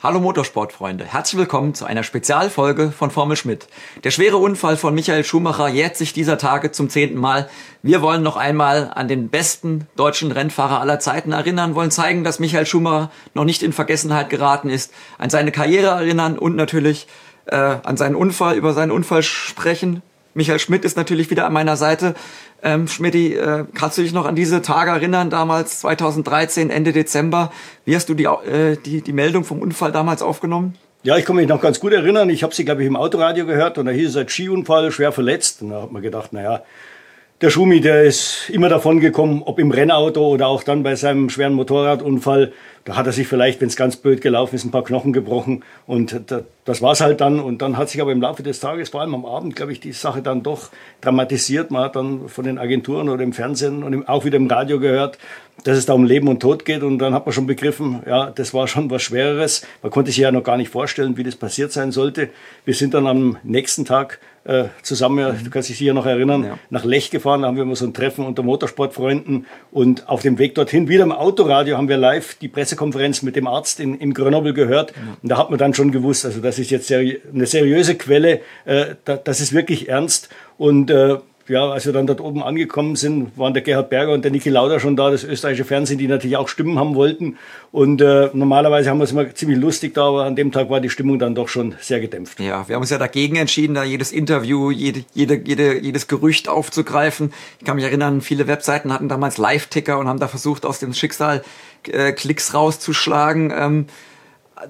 Hallo Motorsportfreunde, herzlich willkommen zu einer Spezialfolge von Formel Schmidt. Der schwere Unfall von Michael Schumacher jährt sich dieser Tage zum zehnten Mal. Wir wollen noch einmal an den besten deutschen Rennfahrer aller Zeiten erinnern, wollen zeigen, dass Michael Schumacher noch nicht in Vergessenheit geraten ist, an seine Karriere erinnern und natürlich äh, an seinen Unfall, über seinen Unfall sprechen. Michael Schmidt ist natürlich wieder an meiner Seite. Ähm, Schmidti, äh, kannst du dich noch an diese Tage erinnern, damals 2013, Ende Dezember? Wie hast du die, äh, die, die Meldung vom Unfall damals aufgenommen? Ja, ich kann mich noch ganz gut erinnern. Ich habe sie, glaube ich, im Autoradio gehört und da hieß es ein Skiunfall, schwer verletzt. Und da hat man gedacht, naja, der Schumi, der ist immer davon gekommen, ob im Rennauto oder auch dann bei seinem schweren Motorradunfall. Da hat er sich vielleicht, wenn es ganz blöd gelaufen ist, ein paar Knochen gebrochen. Und das war's halt dann. Und dann hat sich aber im Laufe des Tages, vor allem am Abend, glaube ich, die Sache dann doch dramatisiert. Man hat dann von den Agenturen oder im Fernsehen und auch wieder im Radio gehört, dass es da um Leben und Tod geht. Und dann hat man schon begriffen, ja, das war schon was Schwereres. Man konnte sich ja noch gar nicht vorstellen, wie das passiert sein sollte. Wir sind dann am nächsten Tag äh, zusammen, mhm. du kannst dich sicher noch erinnern, ja. nach Lech gefahren. Da haben wir immer so ein Treffen unter Motorsportfreunden. Und auf dem Weg dorthin, wieder im Autoradio, haben wir live die Pressekonferenz mit dem Arzt in, in Grenoble gehört. Ja. Und da hat man dann schon gewusst, also das ist jetzt seri eine seriöse Quelle, äh, da, das ist wirklich ernst. Und äh, ja, als wir dann dort oben angekommen sind, waren der Gerhard Berger und der Niki Lauder schon da, das österreichische Fernsehen, die natürlich auch Stimmen haben wollten. Und äh, normalerweise haben wir es immer ziemlich lustig da, aber an dem Tag war die Stimmung dann doch schon sehr gedämpft. Ja, wir haben uns ja dagegen entschieden, da jedes Interview, jede, jede, jede, jedes Gerücht aufzugreifen. Ich kann mich erinnern, viele Webseiten hatten damals Live-Ticker und haben da versucht, aus dem Schicksal äh, Klicks rauszuschlagen. Ähm,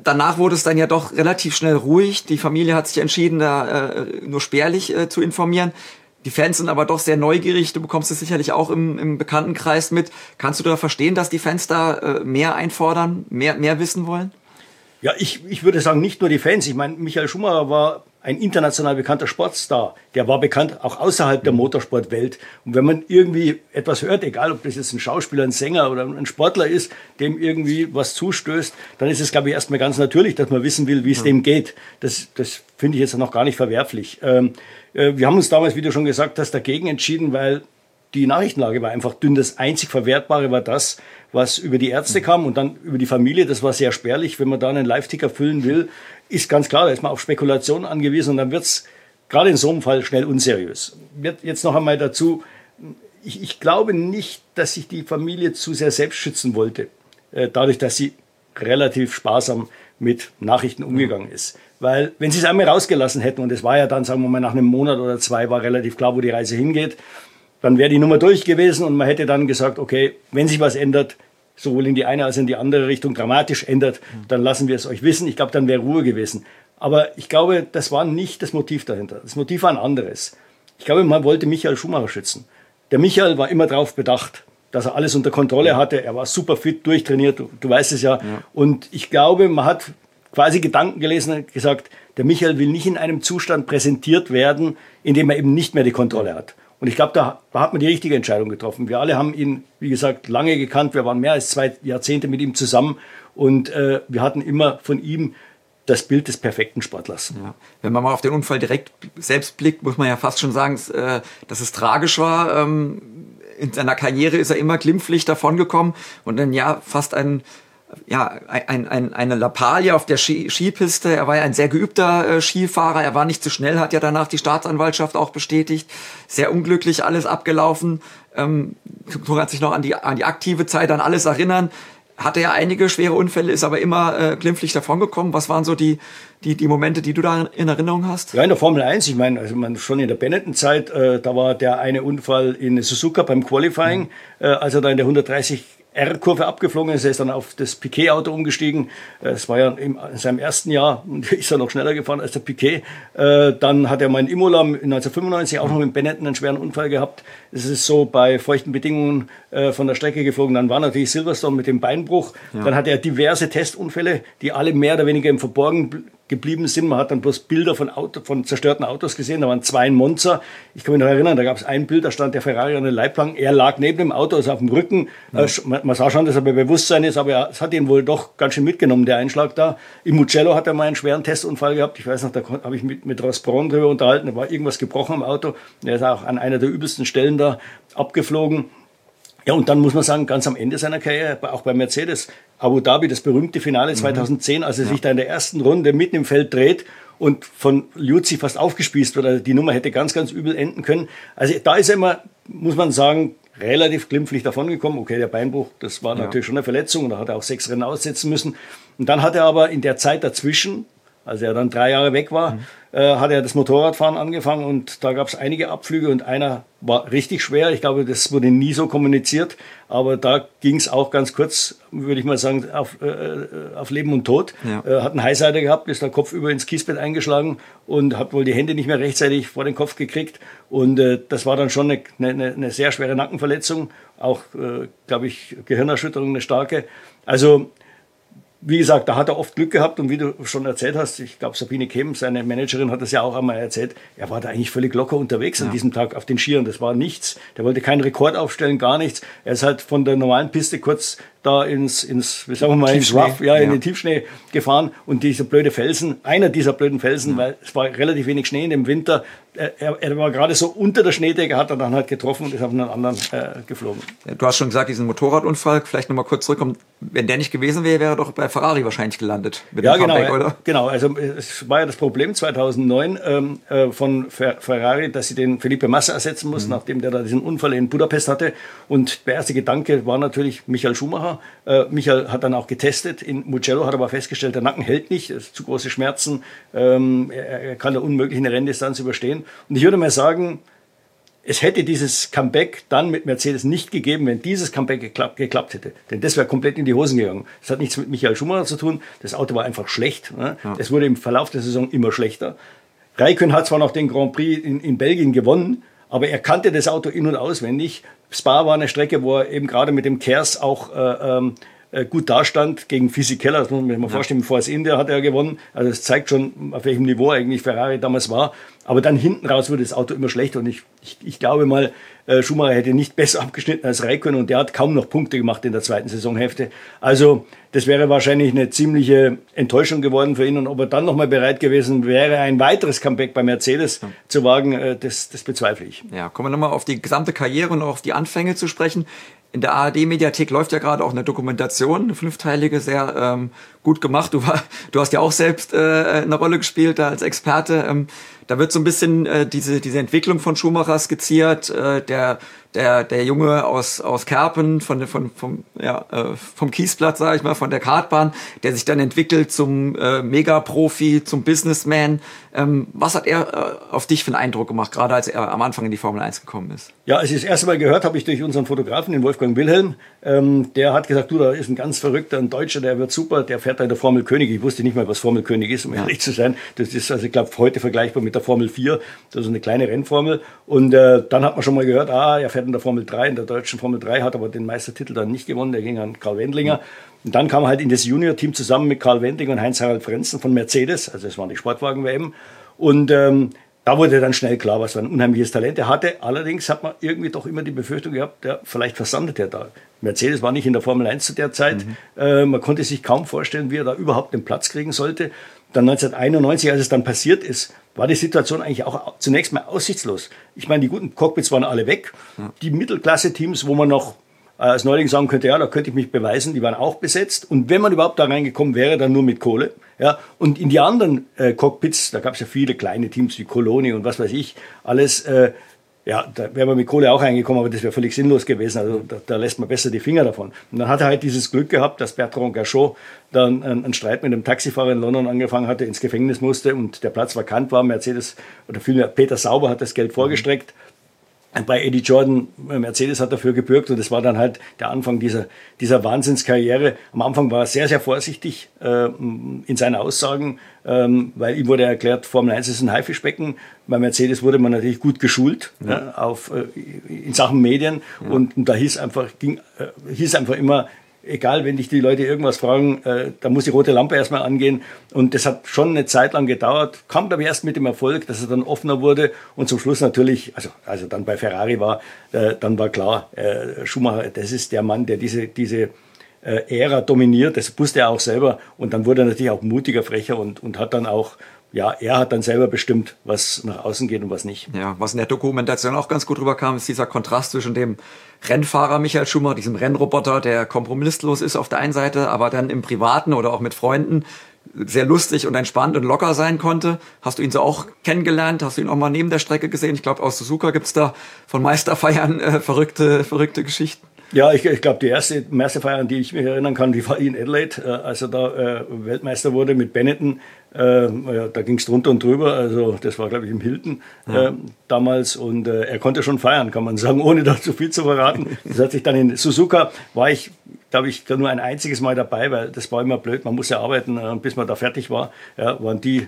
danach wurde es dann ja doch relativ schnell ruhig. Die Familie hat sich entschieden, da äh, nur spärlich äh, zu informieren. Die Fans sind aber doch sehr neugierig. Du bekommst es sicherlich auch im, im Bekanntenkreis mit. Kannst du da verstehen, dass die Fans da äh, mehr einfordern, mehr, mehr wissen wollen? Ja, ich, ich würde sagen, nicht nur die Fans. Ich meine, Michael Schumacher war ein international bekannter Sportstar. Der war bekannt auch außerhalb der Motorsportwelt. Und wenn man irgendwie etwas hört, egal ob das jetzt ein Schauspieler, ein Sänger oder ein Sportler ist, dem irgendwie was zustößt, dann ist es, glaube ich, erstmal ganz natürlich, dass man wissen will, wie es dem geht. Das, das finde ich jetzt noch gar nicht verwerflich. Ähm, äh, wir haben uns damals, wie du schon gesagt hast, dagegen entschieden, weil die Nachrichtenlage war einfach dünn. Das einzig Verwertbare war das, was über die Ärzte kam und dann über die Familie. Das war sehr spärlich. Wenn man da einen Live-Ticker füllen will, ist ganz klar, da ist man auf Spekulation angewiesen und dann wird es gerade in so einem Fall schnell unseriös. Jetzt noch einmal dazu, ich, ich glaube nicht, dass sich die Familie zu sehr selbst schützen wollte, äh, dadurch, dass sie relativ sparsam mit Nachrichten umgegangen ist. Weil wenn sie es einmal rausgelassen hätten, und es war ja dann, sagen wir mal, nach einem Monat oder zwei war relativ klar, wo die Reise hingeht, dann wäre die Nummer durch gewesen und man hätte dann gesagt, okay, wenn sich was ändert, sowohl in die eine als in die andere Richtung dramatisch ändert, dann lassen wir es euch wissen. Ich glaube, dann wäre Ruhe gewesen. Aber ich glaube, das war nicht das Motiv dahinter. Das Motiv war ein anderes. Ich glaube, man wollte Michael Schumacher schützen. Der Michael war immer darauf bedacht, dass er alles unter Kontrolle hatte. Er war super fit, durchtrainiert, du, du weißt es ja. ja. Und ich glaube, man hat quasi Gedanken gelesen und gesagt, der Michael will nicht in einem Zustand präsentiert werden, in dem er eben nicht mehr die Kontrolle hat. Und ich glaube, da, da, hat man die richtige Entscheidung getroffen. Wir alle haben ihn, wie gesagt, lange gekannt. Wir waren mehr als zwei Jahrzehnte mit ihm zusammen und äh, wir hatten immer von ihm das Bild des perfekten Sportlers. Ja. Wenn man mal auf den Unfall direkt selbst blickt, muss man ja fast schon sagen, äh, dass es tragisch war. Ähm, in seiner Karriere ist er immer glimpflich davongekommen und dann ja fast ein ja, ein, ein, eine Lappalie auf der Ski, Skipiste. Er war ja ein sehr geübter äh, Skifahrer. Er war nicht zu schnell, hat ja danach die Staatsanwaltschaft auch bestätigt. Sehr unglücklich alles abgelaufen. Ähm, hat sich noch an die, an die aktive Zeit, an alles erinnern. Hatte ja einige schwere Unfälle, ist aber immer äh, glimpflich davongekommen. Was waren so die, die, die Momente, die du da in Erinnerung hast? Ja, in der Formel 1, ich meine, also man, schon in der Benetton-Zeit, äh, da war der eine Unfall in Suzuka beim Qualifying, mhm. äh, als er da in der 130 R-Kurve abgeflogen ist. Er ist dann auf das Piquet-Auto umgestiegen. Es äh, war ja in seinem ersten Jahr, ist er noch schneller gefahren als der Piquet. Äh, dann hat er in Imola 1995 auch noch mit Benetton einen schweren Unfall gehabt. Es ist so bei feuchten Bedingungen äh, von der Strecke geflogen. Dann war natürlich Silverstone mit dem Beinbruch. Ja. Dann hatte er diverse Testunfälle, die alle mehr oder weniger im Verborgen geblieben sind. Man hat dann bloß Bilder von, Auto, von zerstörten Autos gesehen. Da waren zwei in Monza. Ich kann mich noch erinnern, da gab es ein Bild, da stand der Ferrari an der Leitplanke. Er lag neben dem Auto, also auf dem Rücken. Ja. Äh, man sah schon, dass er bei Bewusstsein ist, aber es hat ihn wohl doch ganz schön mitgenommen, der Einschlag da. Im Mugello hat er mal einen schweren Testunfall gehabt. Ich weiß noch, da habe ich mit, mit Ross Braun drüber unterhalten. Da war irgendwas gebrochen am Auto. Er ist auch an einer der übelsten Stellen da abgeflogen. Ja, und dann muss man sagen, ganz am Ende seiner Karriere, auch bei Mercedes, Abu Dhabi, das berühmte Finale 2010, als er sich da in der ersten Runde mitten im Feld dreht und von Liuzzi fast aufgespießt wird. Also die Nummer hätte ganz, ganz übel enden können. Also da ist er immer, muss man sagen, relativ glimpflich davongekommen. Okay, der Beinbruch, das war ja. natürlich schon eine Verletzung und da hat er auch sechs Rennen aussetzen müssen. Und dann hat er aber in der Zeit dazwischen, als er dann drei Jahre weg war, mhm. äh, hat er das Motorradfahren angefangen und da gab es einige Abflüge und einer war richtig schwer. Ich glaube, das wurde nie so kommuniziert, aber da ging es auch ganz kurz, würde ich mal sagen, auf, äh, auf Leben und Tod. Ja. Äh, hat einen Highsider gehabt, ist der Kopf über ins Kiesbett eingeschlagen und hat wohl die Hände nicht mehr rechtzeitig vor den Kopf gekriegt. Und äh, das war dann schon eine, eine, eine sehr schwere Nackenverletzung, auch, äh, glaube ich, Gehirnerschütterung, eine starke. Also wie gesagt, da hat er oft Glück gehabt und wie du schon erzählt hast, ich glaube Sabine Kemm, seine Managerin, hat das ja auch einmal erzählt, er war da eigentlich völlig locker unterwegs ja. an diesem Tag auf den Skiern. Das war nichts. Der wollte keinen Rekord aufstellen, gar nichts. Er ist halt von der normalen Piste kurz da ins, ins wie sagen wir mal, ins Rough, ja, ja, in den Tiefschnee gefahren und dieser blöde Felsen, einer dieser blöden Felsen, ja. weil es war relativ wenig Schnee in dem Winter, er, er war gerade so unter der Schneedecke, hat er dann halt getroffen und ist auf einen anderen äh, geflogen. Du hast schon gesagt, diesen Motorradunfall, vielleicht nochmal kurz zurückkommen, wenn der nicht gewesen wäre, wäre er doch bei Ferrari wahrscheinlich gelandet. ja, genau, Comeback, oder? genau. Also es war ja das Problem 2009 ähm, äh, von Fer Ferrari, dass sie den Felipe Massa ersetzen mussten, mhm. nachdem der da diesen Unfall in Budapest hatte. Und der erste Gedanke war natürlich Michael Schumacher, äh, Michael hat dann auch getestet. In Mugello hat aber festgestellt, der Nacken hält nicht, zu große Schmerzen. Ähm, er, er, kann da unmöglich eine Renndistanz überstehen. Und ich würde mal sagen, es hätte dieses Comeback dann mit Mercedes nicht gegeben, wenn dieses Comeback geklappt, geklappt hätte. Denn das wäre komplett in die Hosen gegangen. Das hat nichts mit Michael Schumacher zu tun. Das Auto war einfach schlecht. Ne? Ja. Es wurde im Verlauf der Saison immer schlechter. Raikön hat zwar noch den Grand Prix in, in Belgien gewonnen, aber er kannte das Auto in- und auswendig. Spa war eine Strecke, wo er eben gerade mit dem Kers auch äh, ähm, äh, gut dastand gegen Fisichella. Das muss man sich mal vorstellen. Vor India hat er gewonnen. Also das zeigt schon, auf welchem Niveau eigentlich Ferrari damals war. Aber dann hinten raus wurde das Auto immer schlechter. Und ich, ich, ich glaube mal, äh, Schumacher hätte nicht besser abgeschnitten als Raikkonen. Und der hat kaum noch Punkte gemacht in der zweiten Saisonhälfte. Also das wäre wahrscheinlich eine ziemliche Enttäuschung geworden für ihn. Und ob er dann nochmal bereit gewesen wäre, ein weiteres Comeback bei Mercedes ja. zu wagen, äh, das, das bezweifle ich. Ja, kommen wir nochmal auf die gesamte Karriere und auch auf die Anfänge zu sprechen in der ARD-Mediathek läuft ja gerade auch eine Dokumentation, eine fünfteilige, sehr ähm, gut gemacht. Du, war, du hast ja auch selbst äh, eine Rolle gespielt da als Experte. Ähm, da wird so ein bisschen äh, diese, diese Entwicklung von Schumacher skizziert, äh, der, der, der Junge aus, aus Kerpen, von, von, vom, ja, äh, vom Kiesplatz, sage ich mal, von der Kartbahn, der sich dann entwickelt zum äh, Megaprofi, zum Businessman. Ähm, was hat er äh, auf dich für einen Eindruck gemacht, gerade als er am Anfang in die Formel 1 gekommen ist? Ja, als ich das erste Mal gehört habe, ich durch unseren Fotografen, den Wolfgang Wilhelm, ähm, der hat gesagt, du, da ist ein ganz verrückter, ein Deutscher, der wird super, der fährt da in der Formel König. Ich wusste nicht mal, was Formel König ist, um ja. ehrlich zu sein. Das ist also, ich glaube, heute vergleichbar mit der Formel 4. Das ist eine kleine Rennformel. Und äh, dann hat man schon mal gehört, ah, er fährt in der Formel 3, in der deutschen Formel 3, hat aber den Meistertitel dann nicht gewonnen, der ging an Karl Wendlinger. Und dann kam er halt in das Junior-Team zusammen mit Karl Wendlinger und Heinz-Harald Frenzen von Mercedes, also es waren die Sportwagen-WM. Und ähm, da wurde dann schnell klar, was für ein unheimliches Talent er hatte. Allerdings hat man irgendwie doch immer die Befürchtung gehabt, ja, vielleicht versandet er da. Mercedes war nicht in der Formel 1 zu der Zeit. Mhm. Äh, man konnte sich kaum vorstellen, wie er da überhaupt den Platz kriegen sollte. Dann 1991, als es dann passiert ist, war die Situation eigentlich auch zunächst mal aussichtslos. Ich meine, die guten Cockpits waren alle weg. Die Mittelklasse-Teams, wo man noch äh, als Neuling sagen könnte, ja, da könnte ich mich beweisen, die waren auch besetzt. Und wenn man überhaupt da reingekommen wäre, dann nur mit Kohle. Ja, und in die anderen äh, Cockpits, da gab es ja viele kleine Teams wie Coloni und was weiß ich, alles, äh, ja, da wäre man mit Kohle auch reingekommen, aber das wäre völlig sinnlos gewesen. Also da, da, lässt man besser die Finger davon. Und dann hat er halt dieses Glück gehabt, dass Bertrand Gachot dann einen, einen Streit mit einem Taxifahrer in London angefangen hatte, ins Gefängnis musste und der Platz vakant war. Mercedes oder vielmehr Peter Sauber hat das Geld vorgestreckt. Mhm bei Eddie Jordan, äh, Mercedes hat dafür gebürgt und das war dann halt der Anfang dieser, dieser Wahnsinnskarriere. Am Anfang war er sehr, sehr vorsichtig äh, in seinen Aussagen, ähm, weil ihm wurde erklärt, Formel 1 ist ein Haifischbecken. Bei Mercedes wurde man natürlich gut geschult ja. äh, auf, äh, in Sachen Medien ja. und, und, da hieß einfach, ging, äh, hieß einfach immer, egal, wenn dich die Leute irgendwas fragen, äh, da muss die rote Lampe erstmal angehen. Und das hat schon eine Zeit lang gedauert. Kam, ich, erst mit dem Erfolg, dass es dann offener wurde. Und zum Schluss natürlich, also, also dann bei Ferrari war, äh, dann war klar, äh, Schumacher, das ist der Mann, der diese, diese äh, Ära dominiert. Das wusste er auch selber. Und dann wurde er natürlich auch mutiger, frecher und, und hat dann auch ja, er hat dann selber bestimmt, was nach außen geht und was nicht. Ja, was in der Dokumentation auch ganz gut rüberkam, ist dieser Kontrast zwischen dem Rennfahrer Michael Schumacher, diesem Rennroboter, der kompromisslos ist auf der einen Seite, aber dann im Privaten oder auch mit Freunden sehr lustig und entspannt und locker sein konnte. Hast du ihn so auch kennengelernt? Hast du ihn auch mal neben der Strecke gesehen? Ich glaube, aus Suzuka gibt's da von Meisterfeiern äh, verrückte, verrückte Geschichten. Ja, ich, ich glaube, die erste Meisterfeier, an die ich mich erinnern kann, die war in Adelaide, äh, als er da äh, Weltmeister wurde mit Benetton. Äh, ja, da ging es drunter und drüber. Also das war, glaube ich, im Hilton ja. äh, damals. Und äh, er konnte schon feiern, kann man sagen, ohne da zu viel zu verraten. Das hat sich dann in Suzuka, war ich, glaube ich, nur ein einziges Mal dabei, weil das war immer blöd. Man musste arbeiten, äh, bis man da fertig war. Ja, waren die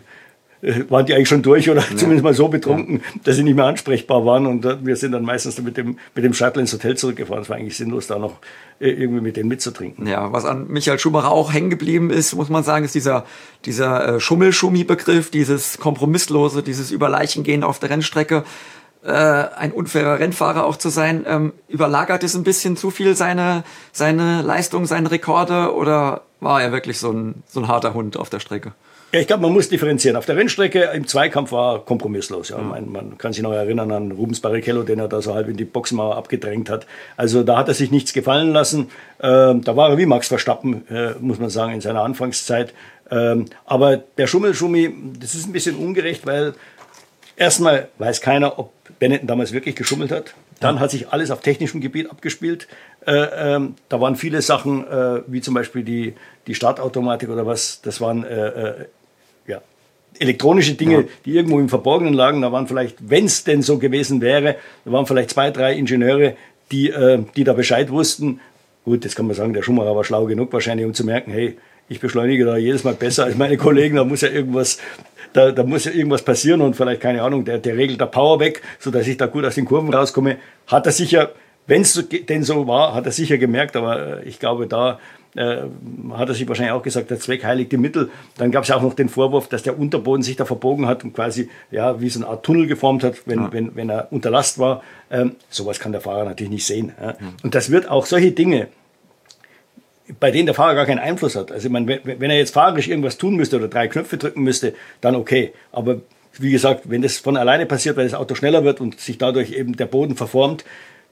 waren die eigentlich schon durch oder ja. zumindest mal so betrunken, ja. dass sie nicht mehr ansprechbar waren. Und äh, wir sind dann meistens mit dem, mit dem Shuttle ins Hotel zurückgefahren. Es war eigentlich sinnlos, da noch äh, irgendwie mit denen mitzutrinken. Ja, was an Michael Schumacher auch hängen geblieben ist, muss man sagen, ist dieser, dieser äh, Schummelschummi-Begriff, dieses Kompromisslose, dieses Überleichengehen auf der Rennstrecke. Äh, ein unfairer Rennfahrer auch zu sein, ähm, überlagert es ein bisschen zu viel seine, seine Leistung, seine Rekorde oder war er wirklich so ein, so ein harter Hund auf der Strecke? Ja, ich glaube, man muss differenzieren. Auf der Rennstrecke im Zweikampf war kompromisslos. Ja. Mhm. Man, man, kann sich noch erinnern an Rubens Barrichello, den er da so halb in die Boxmauer abgedrängt hat. Also da hat er sich nichts gefallen lassen. Ähm, da war er wie Max Verstappen, äh, muss man sagen, in seiner Anfangszeit. Ähm, aber der Schummelschummi, das ist ein bisschen ungerecht, weil erstmal weiß keiner, ob Benetton damals wirklich geschummelt hat. Dann hat sich alles auf technischem Gebiet abgespielt. Äh, ähm, da waren viele Sachen, äh, wie zum Beispiel die, die Startautomatik oder was, das waren äh, äh elektronische Dinge, ja. die irgendwo im Verborgenen lagen. Da waren vielleicht, wenn es denn so gewesen wäre, da waren vielleicht zwei, drei Ingenieure, die, äh, die da Bescheid wussten. Gut, jetzt kann man sagen, der Schumacher war schlau genug wahrscheinlich, um zu merken, hey, ich beschleunige da jedes Mal besser als meine Kollegen, da muss ja irgendwas, da, da muss ja irgendwas passieren und vielleicht, keine Ahnung, der, der regelt da Power weg, sodass ich da gut aus den Kurven rauskomme. Hat er sicher, wenn es denn so war, hat er sicher gemerkt, aber äh, ich glaube, da äh, hat er sich wahrscheinlich auch gesagt, der Zweck heiligt die Mittel. Dann gab es ja auch noch den Vorwurf, dass der Unterboden sich da verbogen hat und quasi ja, wie so eine Art Tunnel geformt hat, wenn, ja. wenn, wenn er unter Last war. Ähm, sowas kann der Fahrer natürlich nicht sehen. Ja. Und das wird auch solche Dinge, bei denen der Fahrer gar keinen Einfluss hat. Also ich meine, wenn, wenn er jetzt fahrerisch irgendwas tun müsste oder drei Knöpfe drücken müsste, dann okay. Aber wie gesagt, wenn das von alleine passiert, weil das Auto schneller wird und sich dadurch eben der Boden verformt,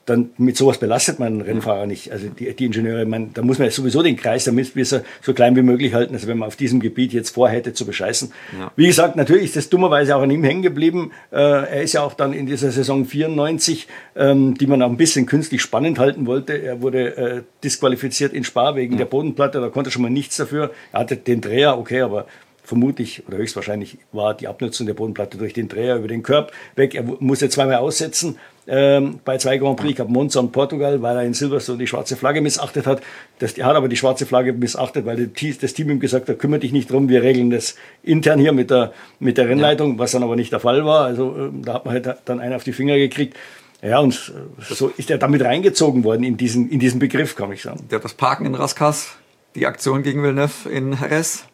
dann mit sowas belastet man einen Rennfahrer nicht. Also die, die Ingenieure, man, da muss man sowieso den Kreis der Misswisser so klein wie möglich halten, also wenn man auf diesem Gebiet jetzt vorhätte zu bescheißen. Ja. Wie gesagt, natürlich ist das dummerweise auch an ihm hängen geblieben. Äh, er ist ja auch dann in dieser Saison 94, ähm, die man auch ein bisschen künstlich spannend halten wollte. Er wurde äh, disqualifiziert in Spa wegen ja. der Bodenplatte, da konnte er schon mal nichts dafür. Er hatte den Dreher, okay, aber vermutlich oder höchstwahrscheinlich war die Abnutzung der Bodenplatte durch den Dreher über den Körper weg. Er musste zweimal aussetzen ähm, bei zwei Grand Prix. Ich habe Monza und Portugal, weil er in Silverstone die schwarze Flagge missachtet hat. Das, er hat aber die schwarze Flagge missachtet, weil das Team ihm gesagt hat, kümmere dich nicht drum, wir regeln das intern hier mit der, mit der Rennleitung, ja. was dann aber nicht der Fall war. Also ähm, da hat man halt dann einen auf die Finger gekriegt. Ja, und äh, so ist er damit reingezogen worden in diesen, in diesen Begriff, kann ich sagen. Der hat das Parken in Raskas, die Aktion gegen Villeneuve in Jerez,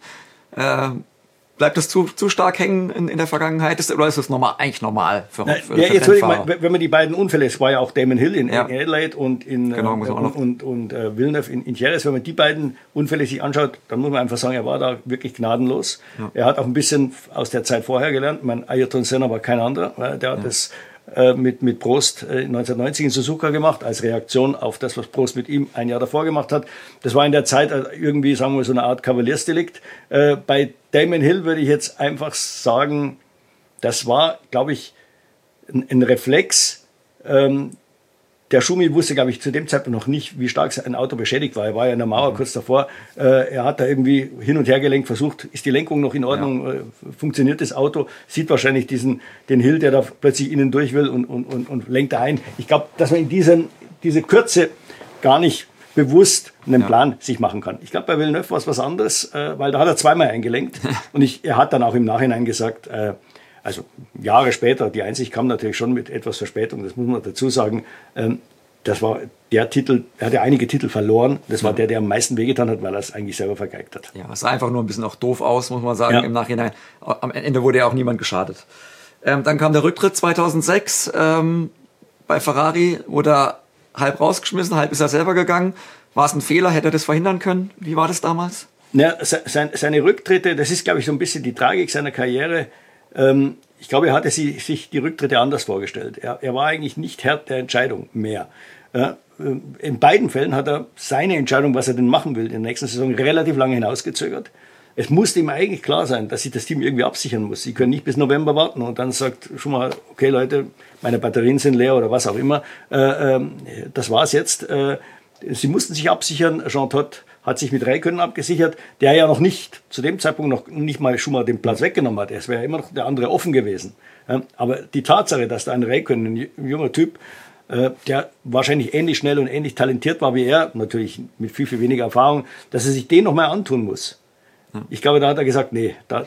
äh, bleibt das zu, zu stark hängen in, in der Vergangenheit? Ist, oder ist das normal, eigentlich normal für, Na, für, ja, für jetzt Rennfahrer? Mal, wenn man die beiden Unfälle, es war ja auch Damon Hill in, ja. in Adelaide und in genau, äh, und, und, und äh, Villeneuve in, in Jerez, wenn man die beiden Unfälle sich anschaut, dann muss man einfach sagen, er war da wirklich gnadenlos. Ja. Er hat auch ein bisschen aus der Zeit vorher gelernt. Mein Ayrton Senna war kein anderer. Der hat das äh, mit, mit Prost 1990 äh, in Suzuka gemacht, als Reaktion auf das, was Prost mit ihm ein Jahr davor gemacht hat. Das war in der Zeit äh, irgendwie, sagen wir, so eine Art Kavaliersdelikt. Bei Damon Hill würde ich jetzt einfach sagen, das war, glaube ich, ein, ein Reflex, ähm, der Schumi wusste, glaube ich, zu dem Zeitpunkt noch nicht, wie stark sein Auto beschädigt war. Er war ja in der Mauer mhm. kurz davor. Äh, er hat da irgendwie hin und her gelenkt, versucht, ist die Lenkung noch in Ordnung, ja. äh, funktioniert das Auto, sieht wahrscheinlich diesen, den Hill, der da plötzlich innen durch will und, und, und, und lenkt da ein. Ich glaube, dass man in diesen, diese Kürze gar nicht bewusst einen ja. Plan sich machen kann. Ich glaube, bei Villeneuve war es was anderes, äh, weil da hat er zweimal eingelenkt und ich, er hat dann auch im Nachhinein gesagt, äh, also Jahre später, die Einsicht kam natürlich schon mit etwas Verspätung, das muss man dazu sagen. Ähm, das war der Titel, er hat ja einige Titel verloren. Das war ja. der, der am meisten wehgetan hat, weil er es eigentlich selber vergeigt hat. Ja, es sah einfach nur ein bisschen auch doof aus, muss man sagen, ja. im Nachhinein. Am Ende wurde ja auch niemand geschadet. Ähm, dann kam der Rücktritt 2006 ähm, bei Ferrari, wurde er halb rausgeschmissen, halb ist er selber gegangen. War es ein Fehler? Hätte er das verhindern können? Wie war das damals? Ja, seine, seine Rücktritte, das ist, glaube ich, so ein bisschen die Tragik seiner Karriere. Ähm, ich glaube, er hatte sich die Rücktritte anders vorgestellt. Er, er war eigentlich nicht Herr der Entscheidung mehr. Ja, äh, in beiden Fällen hat er seine Entscheidung, was er denn machen will, in der nächsten Saison relativ lange hinausgezögert. Es musste ihm eigentlich klar sein, dass sich das Team irgendwie absichern muss. Sie können nicht bis November warten und dann sagt schon mal, okay Leute, meine Batterien sind leer oder was auch immer. Äh, äh, das war's jetzt. Äh, sie mussten sich absichern. Jean Todt hat sich mit Räikkönen abgesichert, der ja noch nicht, zu dem Zeitpunkt noch nicht mal Schumacher den Platz weggenommen hat. Es wäre immer noch der andere offen gewesen. Aber die Tatsache, dass da ein Räikkönen, ein junger Typ, äh, der wahrscheinlich ähnlich schnell und ähnlich talentiert war wie er, natürlich mit viel, viel weniger Erfahrung, dass er sich den nochmal antun muss. Ich glaube, da hat er gesagt, nee, da,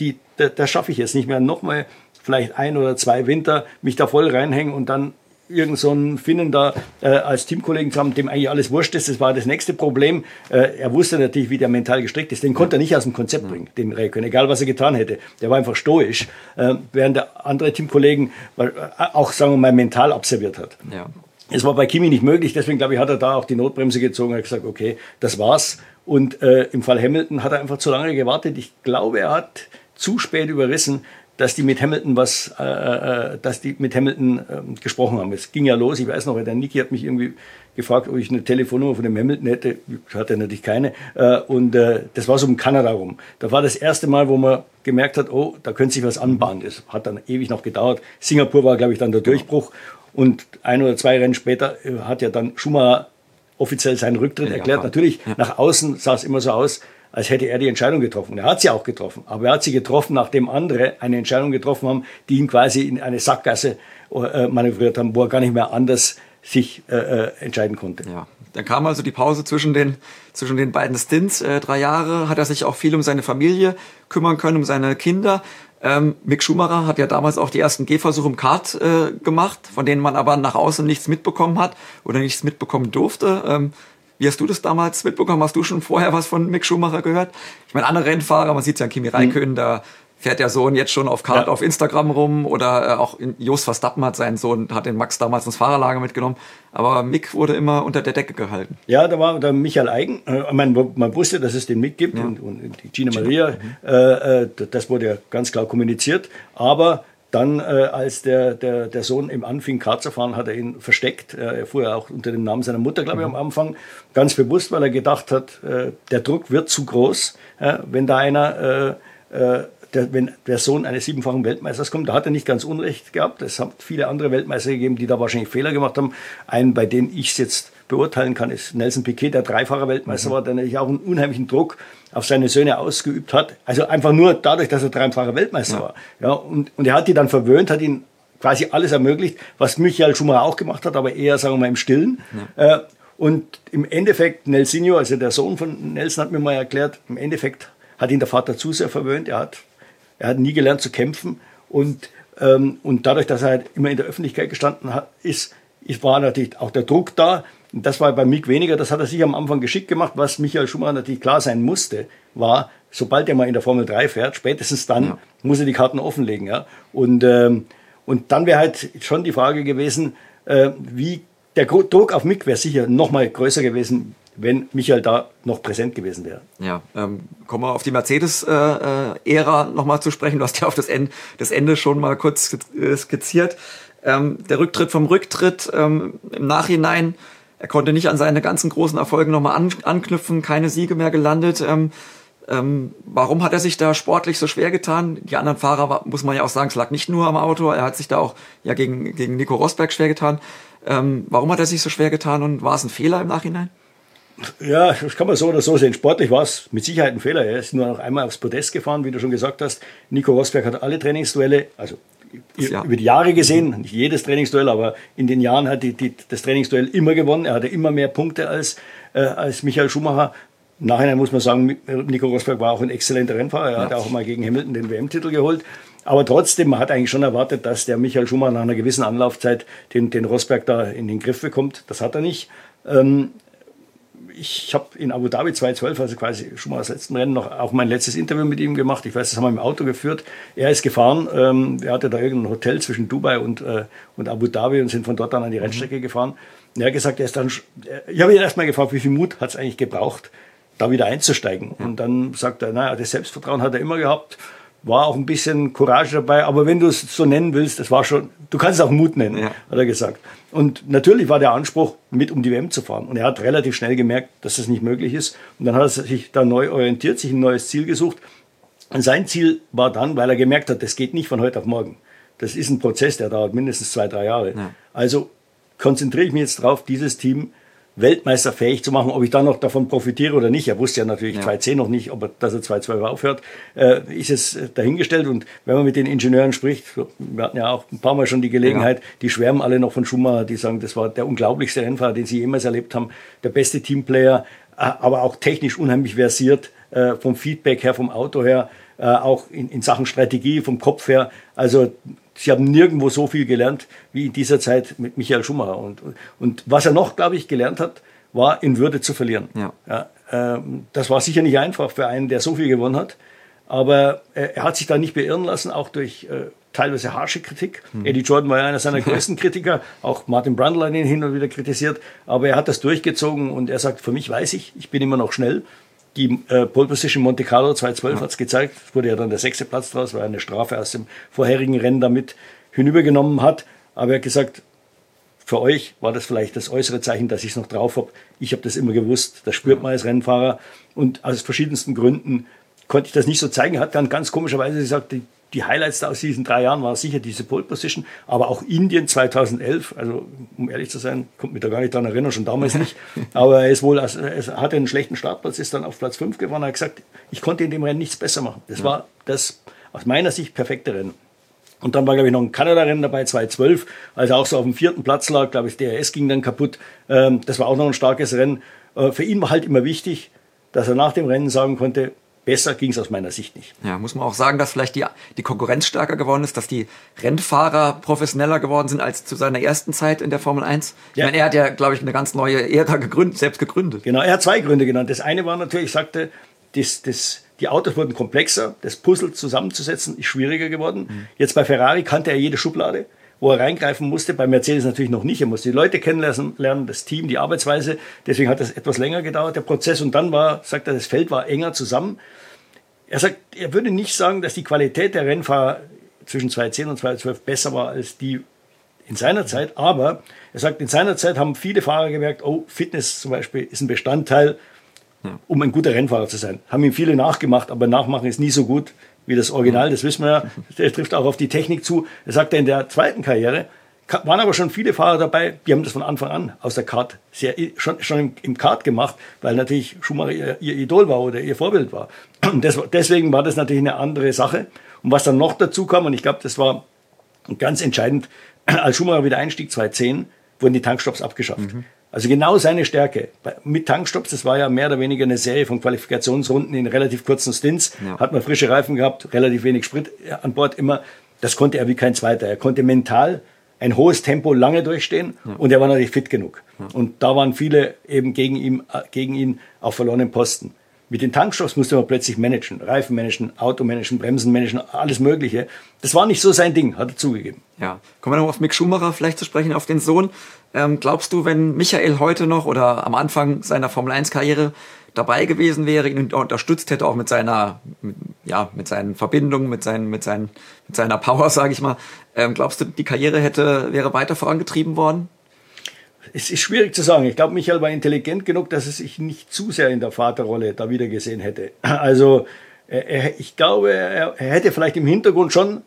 die, da, da schaffe ich jetzt nicht mehr. Nochmal vielleicht ein oder zwei Winter mich da voll reinhängen und dann irgend so einen Finnen da äh, als Teamkollegen zu haben, dem eigentlich alles wurscht ist. Das war das nächste Problem. Äh, er wusste natürlich, wie der mental gestrickt ist. Den konnte er nicht aus dem Konzept bringen, den Räikkönen, egal was er getan hätte. Der war einfach stoisch, äh, während der andere Teamkollegen äh, auch, sagen wir mal, mental abserviert hat. Ja. Es war bei Kimi nicht möglich, deswegen glaube ich, hat er da auch die Notbremse gezogen und gesagt, okay, das war's. Und äh, im Fall Hamilton hat er einfach zu lange gewartet. Ich glaube, er hat zu spät überrissen dass die mit Hamilton was, äh, äh, dass die mit Hamilton äh, gesprochen haben. Es ging ja los, ich weiß noch, der Niki hat mich irgendwie gefragt, ob ich eine Telefonnummer von dem Hamilton hätte. Hatte natürlich keine. Äh, und äh, das war so um Kanada rum. Da war das erste Mal, wo man gemerkt hat, oh, da könnte sich was anbahnen. Das hat dann ewig noch gedauert. Singapur war, glaube ich, dann der Durchbruch. Und ein oder zwei Rennen später äh, hat ja dann Schumacher offiziell seinen Rücktritt erklärt. Natürlich, nach außen sah es immer so aus, als hätte er die Entscheidung getroffen. Er hat sie auch getroffen, aber er hat sie getroffen, nachdem andere eine Entscheidung getroffen haben, die ihn quasi in eine Sackgasse äh, manövriert haben, wo er gar nicht mehr anders sich äh, äh, entscheiden konnte. Ja. Dann kam also die Pause zwischen den, zwischen den beiden Stints, äh, drei Jahre, hat er sich auch viel um seine Familie kümmern können, um seine Kinder. Ähm, Mick Schumacher hat ja damals auch die ersten Gehversuche im Kart äh, gemacht, von denen man aber nach außen nichts mitbekommen hat oder nichts mitbekommen durfte. Ähm, wie hast du das damals mitbekommen? Hast du schon vorher was von Mick Schumacher gehört? Ich meine, andere Rennfahrer, man sieht ja an Kimi Räikkönen, mhm. da fährt der Sohn jetzt schon auf Kart ja. auf Instagram rum oder äh, auch Jos Verstappen hat seinen Sohn, hat den Max damals ins Fahrerlager mitgenommen. Aber Mick wurde immer unter der Decke gehalten. Ja, da war der Michael Eigen. Äh, man, man wusste, dass es den Mick gibt ja. und, und, die Gina Maria. Mhm. Äh, äh das wurde ja ganz klar kommuniziert. Aber dann, äh, als der, der, der Sohn im anfing, Kart zu fahren, hat er ihn versteckt. Äh, er fuhr ja auch unter dem Namen seiner Mutter, glaube ich, am mhm. Anfang. Ganz bewusst, weil er gedacht hat, äh, der Druck wird zu groß, äh, wenn da einer, äh, äh, der, wenn der Sohn eines siebenfachen Weltmeisters kommt. Da hat er nicht ganz Unrecht gehabt. Es hat viele andere Weltmeister gegeben, die da wahrscheinlich Fehler gemacht haben. Einen, bei denen ich es jetzt beurteilen kann, ist Nelson Piquet, der dreifacher Weltmeister mhm. war, der natürlich auch einen unheimlichen Druck auf seine Söhne ausgeübt hat. Also einfach nur dadurch, dass er dreifacher Weltmeister ja. war. Ja, und, und er hat die dann verwöhnt, hat ihnen quasi alles ermöglicht, was Michael Schumacher auch gemacht hat, aber eher, sagen wir mal, im Stillen. Ja. Äh, und im Endeffekt, Nelsinho, also der Sohn von Nelson, hat mir mal erklärt, im Endeffekt hat ihn der Vater zu sehr verwöhnt. Er hat, er hat nie gelernt zu kämpfen. Und, ähm, und dadurch, dass er halt immer in der Öffentlichkeit gestanden hat, ist, ist, war natürlich auch der Druck da, das war bei Mick weniger, das hat er sich am Anfang geschickt gemacht. Was Michael Schumacher natürlich klar sein musste, war, sobald er mal in der Formel 3 fährt, spätestens dann ja. muss er die Karten offenlegen. Ja? Und, ähm, und dann wäre halt schon die Frage gewesen, äh, wie der Druck auf Mick wäre sicher noch mal größer gewesen, wenn Michael da noch präsent gewesen wäre. Ja, ähm, kommen wir auf die Mercedes-Ära äh, äh, nochmal zu sprechen. Du hast ja auf das Ende, das Ende schon mal kurz äh, skizziert. Ähm, der Rücktritt vom Rücktritt ähm, im Nachhinein er konnte nicht an seine ganzen großen Erfolge nochmal an, anknüpfen, keine Siege mehr gelandet. Ähm, ähm, warum hat er sich da sportlich so schwer getan? Die anderen Fahrer, muss man ja auch sagen, es lag nicht nur am Auto. Er hat sich da auch ja gegen, gegen Nico Rosberg schwer getan. Ähm, warum hat er sich so schwer getan und war es ein Fehler im Nachhinein? Ja, das kann man so oder so sehen. Sportlich war es mit Sicherheit ein Fehler. Er ist nur noch einmal aufs Podest gefahren, wie du schon gesagt hast. Nico Rosberg hat alle Trainingsduelle, also. Über die Jahre gesehen, nicht jedes Trainingsduell, aber in den Jahren hat die, die, das Trainingsduell immer gewonnen. Er hatte immer mehr Punkte als, äh, als Michael Schumacher. Im Nachhinein muss man sagen, Nico Rosberg war auch ein exzellenter Rennfahrer. Er ja. hat auch mal gegen Hamilton den WM-Titel geholt. Aber trotzdem, man hat eigentlich schon erwartet, dass der Michael Schumacher nach einer gewissen Anlaufzeit den, den Rosberg da in den Griff bekommt. Das hat er nicht. Ähm, ich habe in Abu Dhabi 2012, also quasi schon mal das letzte Rennen, noch auch mein letztes Interview mit ihm gemacht. Ich weiß, das haben wir im Auto geführt. Er ist gefahren. Ähm, er hatte da irgendein Hotel zwischen Dubai und, äh, und Abu Dhabi und sind von dort dann an die Rennstrecke gefahren. Und er hat gesagt, er ist dann. Ich habe ihn erstmal gefragt, wie viel Mut hat es eigentlich gebraucht, da wieder einzusteigen. Und dann sagt er, naja, das Selbstvertrauen hat er immer gehabt, war auch ein bisschen Courage dabei, aber wenn du es so nennen willst, das war schon, du kannst es auch Mut nennen, ja. hat er gesagt. Und natürlich war der Anspruch, mit um die WM zu fahren. Und er hat relativ schnell gemerkt, dass das nicht möglich ist. Und dann hat er sich da neu orientiert, sich ein neues Ziel gesucht. Und sein Ziel war dann, weil er gemerkt hat, das geht nicht von heute auf morgen. Das ist ein Prozess, der dauert mindestens zwei, drei Jahre. Ja. Also konzentriere ich mich jetzt darauf, dieses Team weltmeisterfähig zu machen. Ob ich dann noch davon profitiere oder nicht, er wusste ja natürlich ja. 2.10 noch nicht, ob er, dass er 2.12 aufhört, äh, ist es dahingestellt. Und wenn man mit den Ingenieuren spricht, wir hatten ja auch ein paar Mal schon die Gelegenheit, ja. die schwärmen alle noch von Schumacher, die sagen, das war der unglaublichste Rennfahrer, den sie jemals erlebt haben, der beste Teamplayer, äh, aber auch technisch unheimlich versiert, äh, vom Feedback her, vom Auto her, äh, auch in, in Sachen Strategie, vom Kopf her. Also Sie haben nirgendwo so viel gelernt wie in dieser Zeit mit Michael Schumacher. Und, und was er noch, glaube ich, gelernt hat, war in Würde zu verlieren. Ja. Ja, ähm, das war sicher nicht einfach für einen, der so viel gewonnen hat. Aber äh, er hat sich da nicht beirren lassen, auch durch äh, teilweise harsche Kritik. Hm. Eddie Jordan war ja einer seiner größten Kritiker, auch Martin Brundle hat ihn hin und wieder kritisiert, aber er hat das durchgezogen und er sagt, für mich weiß ich, ich bin immer noch schnell die äh, Pole Position Monte Carlo 2012 ja. hat es gezeigt. Es wurde ja dann der sechste Platz draus, weil er eine Strafe aus dem vorherigen Rennen damit hinübergenommen hat. Aber er hat gesagt, für euch war das vielleicht das äußere Zeichen, dass ich es noch drauf habe. Ich habe das immer gewusst. Das spürt man als Rennfahrer. Und aus verschiedensten Gründen konnte ich das nicht so zeigen. Er hat dann ganz komischerweise gesagt, die die Highlights aus diesen drei Jahren war sicher diese Pole Position, aber auch Indien 2011, also um ehrlich zu sein, kommt mich da gar nicht daran erinnern, schon damals nicht, aber er ist wohl, er hatte einen schlechten Startplatz, ist dann auf Platz 5 gewonnen, er hat gesagt, ich konnte in dem Rennen nichts besser machen. Das ja. war das aus meiner Sicht perfekte Rennen. Und dann war, glaube ich, noch ein Kanada-Rennen dabei, 2012, als er auch so auf dem vierten Platz lag, glaube ich, DRS ging dann kaputt. Ähm, das war auch noch ein starkes Rennen. Äh, für ihn war halt immer wichtig, dass er nach dem Rennen sagen konnte, Besser ging es aus meiner Sicht nicht. Ja, muss man auch sagen, dass vielleicht die, die Konkurrenz stärker geworden ist, dass die Rennfahrer professioneller geworden sind als zu seiner ersten Zeit in der Formel 1. Ich ja. meine, er hat ja, glaube ich, eine ganz neue Ära gegründet, selbst gegründet. Genau, er hat zwei Gründe genannt. Das eine war natürlich, ich sagte, das, das, die Autos wurden komplexer, das Puzzle zusammenzusetzen ist schwieriger geworden. Mhm. Jetzt bei Ferrari kannte er jede Schublade wo er reingreifen musste. Bei Mercedes natürlich noch nicht. Er musste die Leute kennenlernen, das Team, die Arbeitsweise. Deswegen hat das etwas länger gedauert, der Prozess. Und dann war, sagt er, das Feld war enger zusammen. Er sagt, er würde nicht sagen, dass die Qualität der Rennfahrer zwischen 2010 und 2012 besser war als die in seiner Zeit. Aber er sagt, in seiner Zeit haben viele Fahrer gemerkt, oh, Fitness zum Beispiel ist ein Bestandteil, um ein guter Rennfahrer zu sein. Haben ihm viele nachgemacht, aber Nachmachen ist nie so gut wie das Original, das wissen wir ja. Der trifft auch auf die Technik zu. Er sagt er in der zweiten Karriere, waren aber schon viele Fahrer dabei, die haben das von Anfang an aus der Kart sehr, schon, schon im, Kart gemacht, weil natürlich Schumacher ihr, ihr, Idol war oder ihr Vorbild war. Und das, deswegen war das natürlich eine andere Sache. Und was dann noch dazu kam, und ich glaube, das war ganz entscheidend, als Schumacher wieder einstieg 2010, wurden die Tankstops abgeschafft. Mhm. Also genau seine Stärke. Mit Tankstops, das war ja mehr oder weniger eine Serie von Qualifikationsrunden in relativ kurzen Stints. Ja. Hat man frische Reifen gehabt, relativ wenig Sprit an Bord immer. Das konnte er wie kein zweiter. Er konnte mental ein hohes Tempo lange durchstehen ja. und er war natürlich fit genug. Ja. Und da waren viele eben gegen ihn, gegen ihn auf verlorenen Posten. Mit den Tankstops musste man plötzlich managen, Reifen managen, Auto managen, Bremsen managen, alles Mögliche. Das war nicht so sein Ding, hat er zugegeben. Ja, kommen wir noch auf Mick Schumacher vielleicht zu sprechen, auf den Sohn. Ähm, glaubst du, wenn Michael heute noch oder am Anfang seiner Formel 1 Karriere dabei gewesen wäre, ihn unterstützt hätte, auch mit seiner, mit, ja, mit seinen Verbindungen, mit, seinen, mit, seinen, mit seiner Power, sage ich mal, ähm, glaubst du, die Karriere hätte, wäre weiter vorangetrieben worden? Es ist schwierig zu sagen. Ich glaube, Michael war intelligent genug, dass er sich nicht zu sehr in der Vaterrolle da wieder gesehen hätte. Also er, ich glaube, er, er hätte vielleicht im Hintergrund schon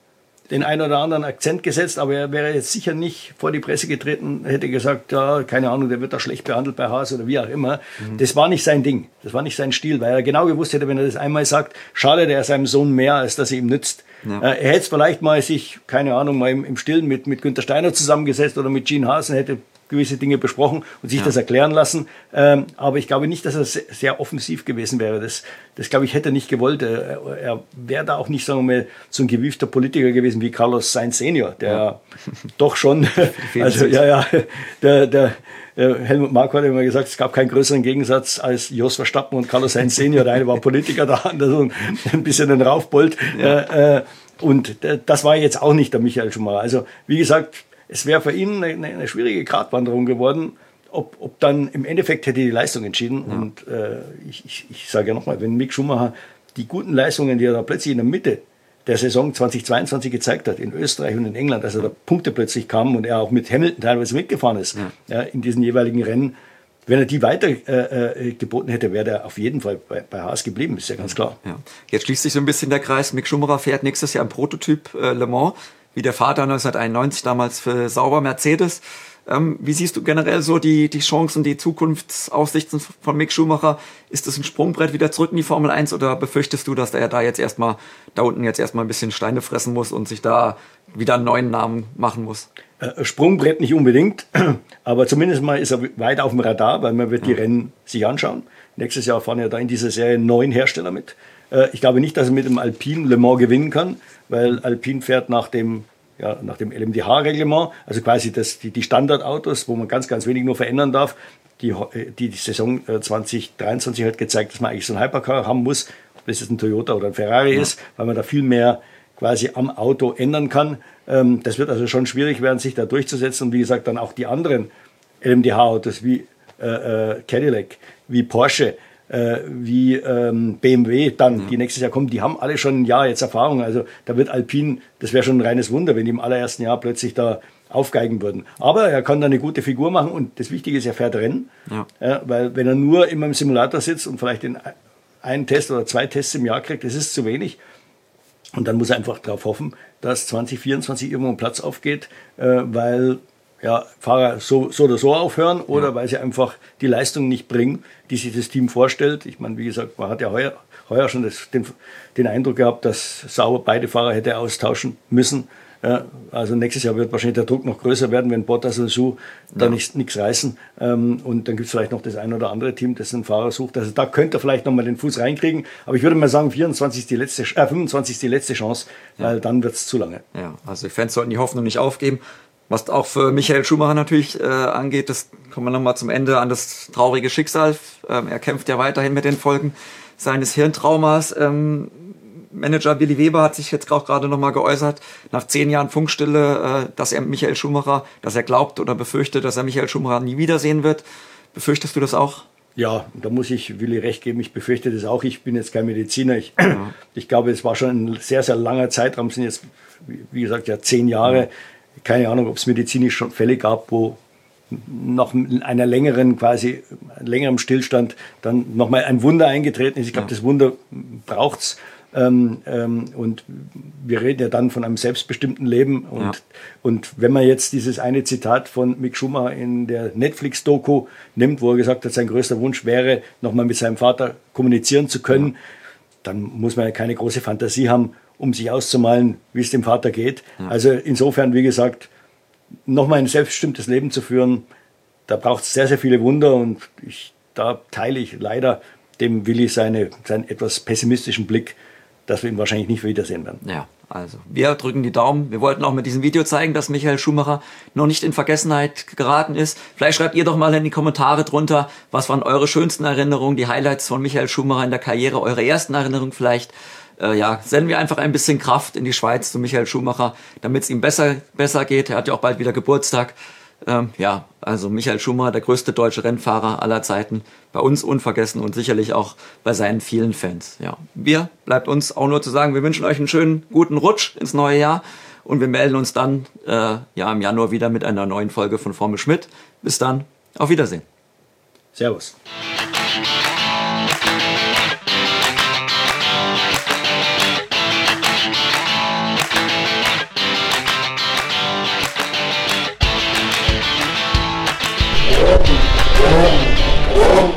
den einen oder anderen Akzent gesetzt, aber er wäre jetzt sicher nicht vor die Presse getreten, hätte gesagt, ja, keine Ahnung, der wird da schlecht behandelt bei Haas oder wie auch immer. Mhm. Das war nicht sein Ding, das war nicht sein Stil, weil er genau gewusst hätte, wenn er das einmal sagt, schade, der seinem Sohn mehr, als dass er ihm nützt. Ja. Äh, er hätte vielleicht mal sich, keine Ahnung, mal im, im Stillen mit, mit Günter Steiner zusammengesetzt oder mit Gene Haas und hätte gewisse Dinge besprochen und sich ja. das erklären lassen. Ähm, aber ich glaube nicht, dass er sehr offensiv gewesen wäre. Das, das glaube ich, hätte er nicht gewollt. Er, er wäre da auch nicht, sagen wir mal, so ein gewiefter Politiker gewesen wie Carlos Sainz Senior, der ja. doch schon, also ja, ja, der, der Helmut Mark hat immer gesagt, es gab keinen größeren Gegensatz als Jos Verstappen und Carlos Sainz Senior. Der eine war Politiker, der andere so ein bisschen ein Raufbold. Ja. Äh, äh und das war jetzt auch nicht der Michael Schumacher. Also wie gesagt, es wäre für ihn eine, eine, schwierige Gratwanderung geworden. ob, ob dann im Endeffekt hätte die Leistung entschieden. Ja. Und äh, ich, ich, ich sage ja nochmal, wenn Mick Schumacher die guten Leistungen, die er da plötzlich in der Mitte der Saison 2022 gezeigt hat, in Österreich und in England, also da Punkte plötzlich kamen und er auch mit Hamilton teilweise mitgefahren ist, ja. ja in diesen jeweiligen Rennen, wenn er die weiter äh, äh, geboten hätte, wäre er auf jeden Fall bei, bei Haas geblieben, ist ja ganz klar. Ja. Jetzt schließt sich so ein bisschen der Kreis. Mick Schumacher fährt nächstes Jahr im Prototyp äh, Le Mans, wie der Vater 1991 damals für Sauber Mercedes. Ähm, wie siehst du generell so die, die Chancen, die Zukunftsaussichten von Mick Schumacher? Ist das ein Sprungbrett wieder zurück in die Formel 1 oder befürchtest du, dass er da jetzt erstmal, da unten jetzt erstmal ein bisschen Steine fressen muss und sich da wieder einen neuen Namen machen muss? Äh, Sprungbrett nicht unbedingt, aber zumindest mal ist er weit auf dem Radar, weil man wird die Rennen sich anschauen. Nächstes Jahr fahren ja da in dieser Serie neun Hersteller mit. Äh, ich glaube nicht, dass er mit dem Alpine Le Mans gewinnen kann, weil Alpine fährt nach dem ja, nach dem LMDH-Reglement, also quasi das, die, die Standardautos, wo man ganz, ganz wenig nur verändern darf. Die, die, die Saison 2023 äh, hat gezeigt, dass man eigentlich so ein Hypercar haben muss, ob das ein Toyota oder ein Ferrari ja. ist, weil man da viel mehr quasi am Auto ändern kann. Ähm, das wird also schon schwierig werden, sich da durchzusetzen. Und wie gesagt, dann auch die anderen LMDH-Autos wie äh, äh, Cadillac, wie Porsche, äh, wie ähm, BMW dann, ja. die nächstes Jahr kommen, die haben alle schon ein Jahr jetzt Erfahrung. Also da wird Alpine, das wäre schon ein reines Wunder, wenn die im allerersten Jahr plötzlich da aufgeigen würden. Aber er kann da eine gute Figur machen und das Wichtige ist, er fährt Rennen. Ja. Ja, weil wenn er nur immer im Simulator sitzt und vielleicht den einen Test oder zwei Tests im Jahr kriegt, das ist zu wenig. Und dann muss er einfach darauf hoffen, dass 2024 irgendwo ein Platz aufgeht, äh, weil ja, Fahrer so, so oder so aufhören oder ja. weil sie einfach die Leistung nicht bringen, die sich das Team vorstellt. Ich meine, wie gesagt, man hat ja heuer, heuer schon das, den, den Eindruck gehabt, dass Sauber beide Fahrer hätte austauschen müssen. Ja, also nächstes Jahr wird wahrscheinlich der Druck noch größer werden, wenn Bottas und Schuh da ja. nichts reißen. Ähm, und dann gibt es vielleicht noch das ein oder andere Team, das einen Fahrer sucht. Also da könnte er vielleicht nochmal den Fuß reinkriegen. Aber ich würde mal sagen, 24 ist die letzte, äh, 25 ist die letzte Chance, weil ja. dann wird es zu lange. Ja, also die Fans sollten die Hoffnung nicht aufgeben. Was auch für Michael Schumacher natürlich äh, angeht, das kommen wir nochmal zum Ende an das traurige Schicksal. Ähm, er kämpft ja weiterhin mit den Folgen seines Hirntraumas. Ähm, Manager Willi Weber hat sich jetzt auch gerade nochmal geäußert, nach zehn Jahren Funkstille, äh, dass er Michael Schumacher, dass er glaubt oder befürchtet, dass er Michael Schumacher nie wiedersehen wird. Befürchtest du das auch? Ja, da muss ich Willi recht geben. Ich befürchte das auch. Ich bin jetzt kein Mediziner. Ich, ja. ich glaube, es war schon ein sehr, sehr langer Zeitraum. Es sind jetzt, wie gesagt, ja zehn Jahre. Ja keine Ahnung, ob es medizinisch schon Fälle gab, wo nach einer längeren, quasi längerem Stillstand dann nochmal ein Wunder eingetreten ist. Ich glaube, ja. das Wunder braucht's. Ähm, ähm, und wir reden ja dann von einem selbstbestimmten Leben. Und, ja. und wenn man jetzt dieses eine Zitat von Mick Schumacher in der Netflix-Doku nimmt, wo er gesagt hat, sein größter Wunsch wäre, nochmal mit seinem Vater kommunizieren zu können, ja. dann muss man ja keine große Fantasie haben, um sich auszumalen, wie es dem Vater geht. Ja. Also insofern, wie gesagt, nochmal ein selbstbestimmtes Leben zu führen, da braucht es sehr, sehr viele Wunder und ich, da teile ich leider dem Willi seine, seinen etwas pessimistischen Blick, dass wir ihn wahrscheinlich nicht wiedersehen werden. Ja, also wir drücken die Daumen. Wir wollten auch mit diesem Video zeigen, dass Michael Schumacher noch nicht in Vergessenheit geraten ist. Vielleicht schreibt ihr doch mal in die Kommentare drunter, was waren eure schönsten Erinnerungen, die Highlights von Michael Schumacher in der Karriere, eure ersten Erinnerungen vielleicht äh, ja, senden wir einfach ein bisschen Kraft in die Schweiz zu Michael Schumacher, damit es ihm besser, besser geht. Er hat ja auch bald wieder Geburtstag. Ähm, ja, also Michael Schumacher, der größte deutsche Rennfahrer aller Zeiten, bei uns unvergessen und sicherlich auch bei seinen vielen Fans. Ja, wir bleibt uns auch nur zu sagen, wir wünschen euch einen schönen guten Rutsch ins neue Jahr und wir melden uns dann äh, ja im Januar wieder mit einer neuen Folge von Formel Schmidt. Bis dann, auf Wiedersehen. Servus. Oh, oh, oh.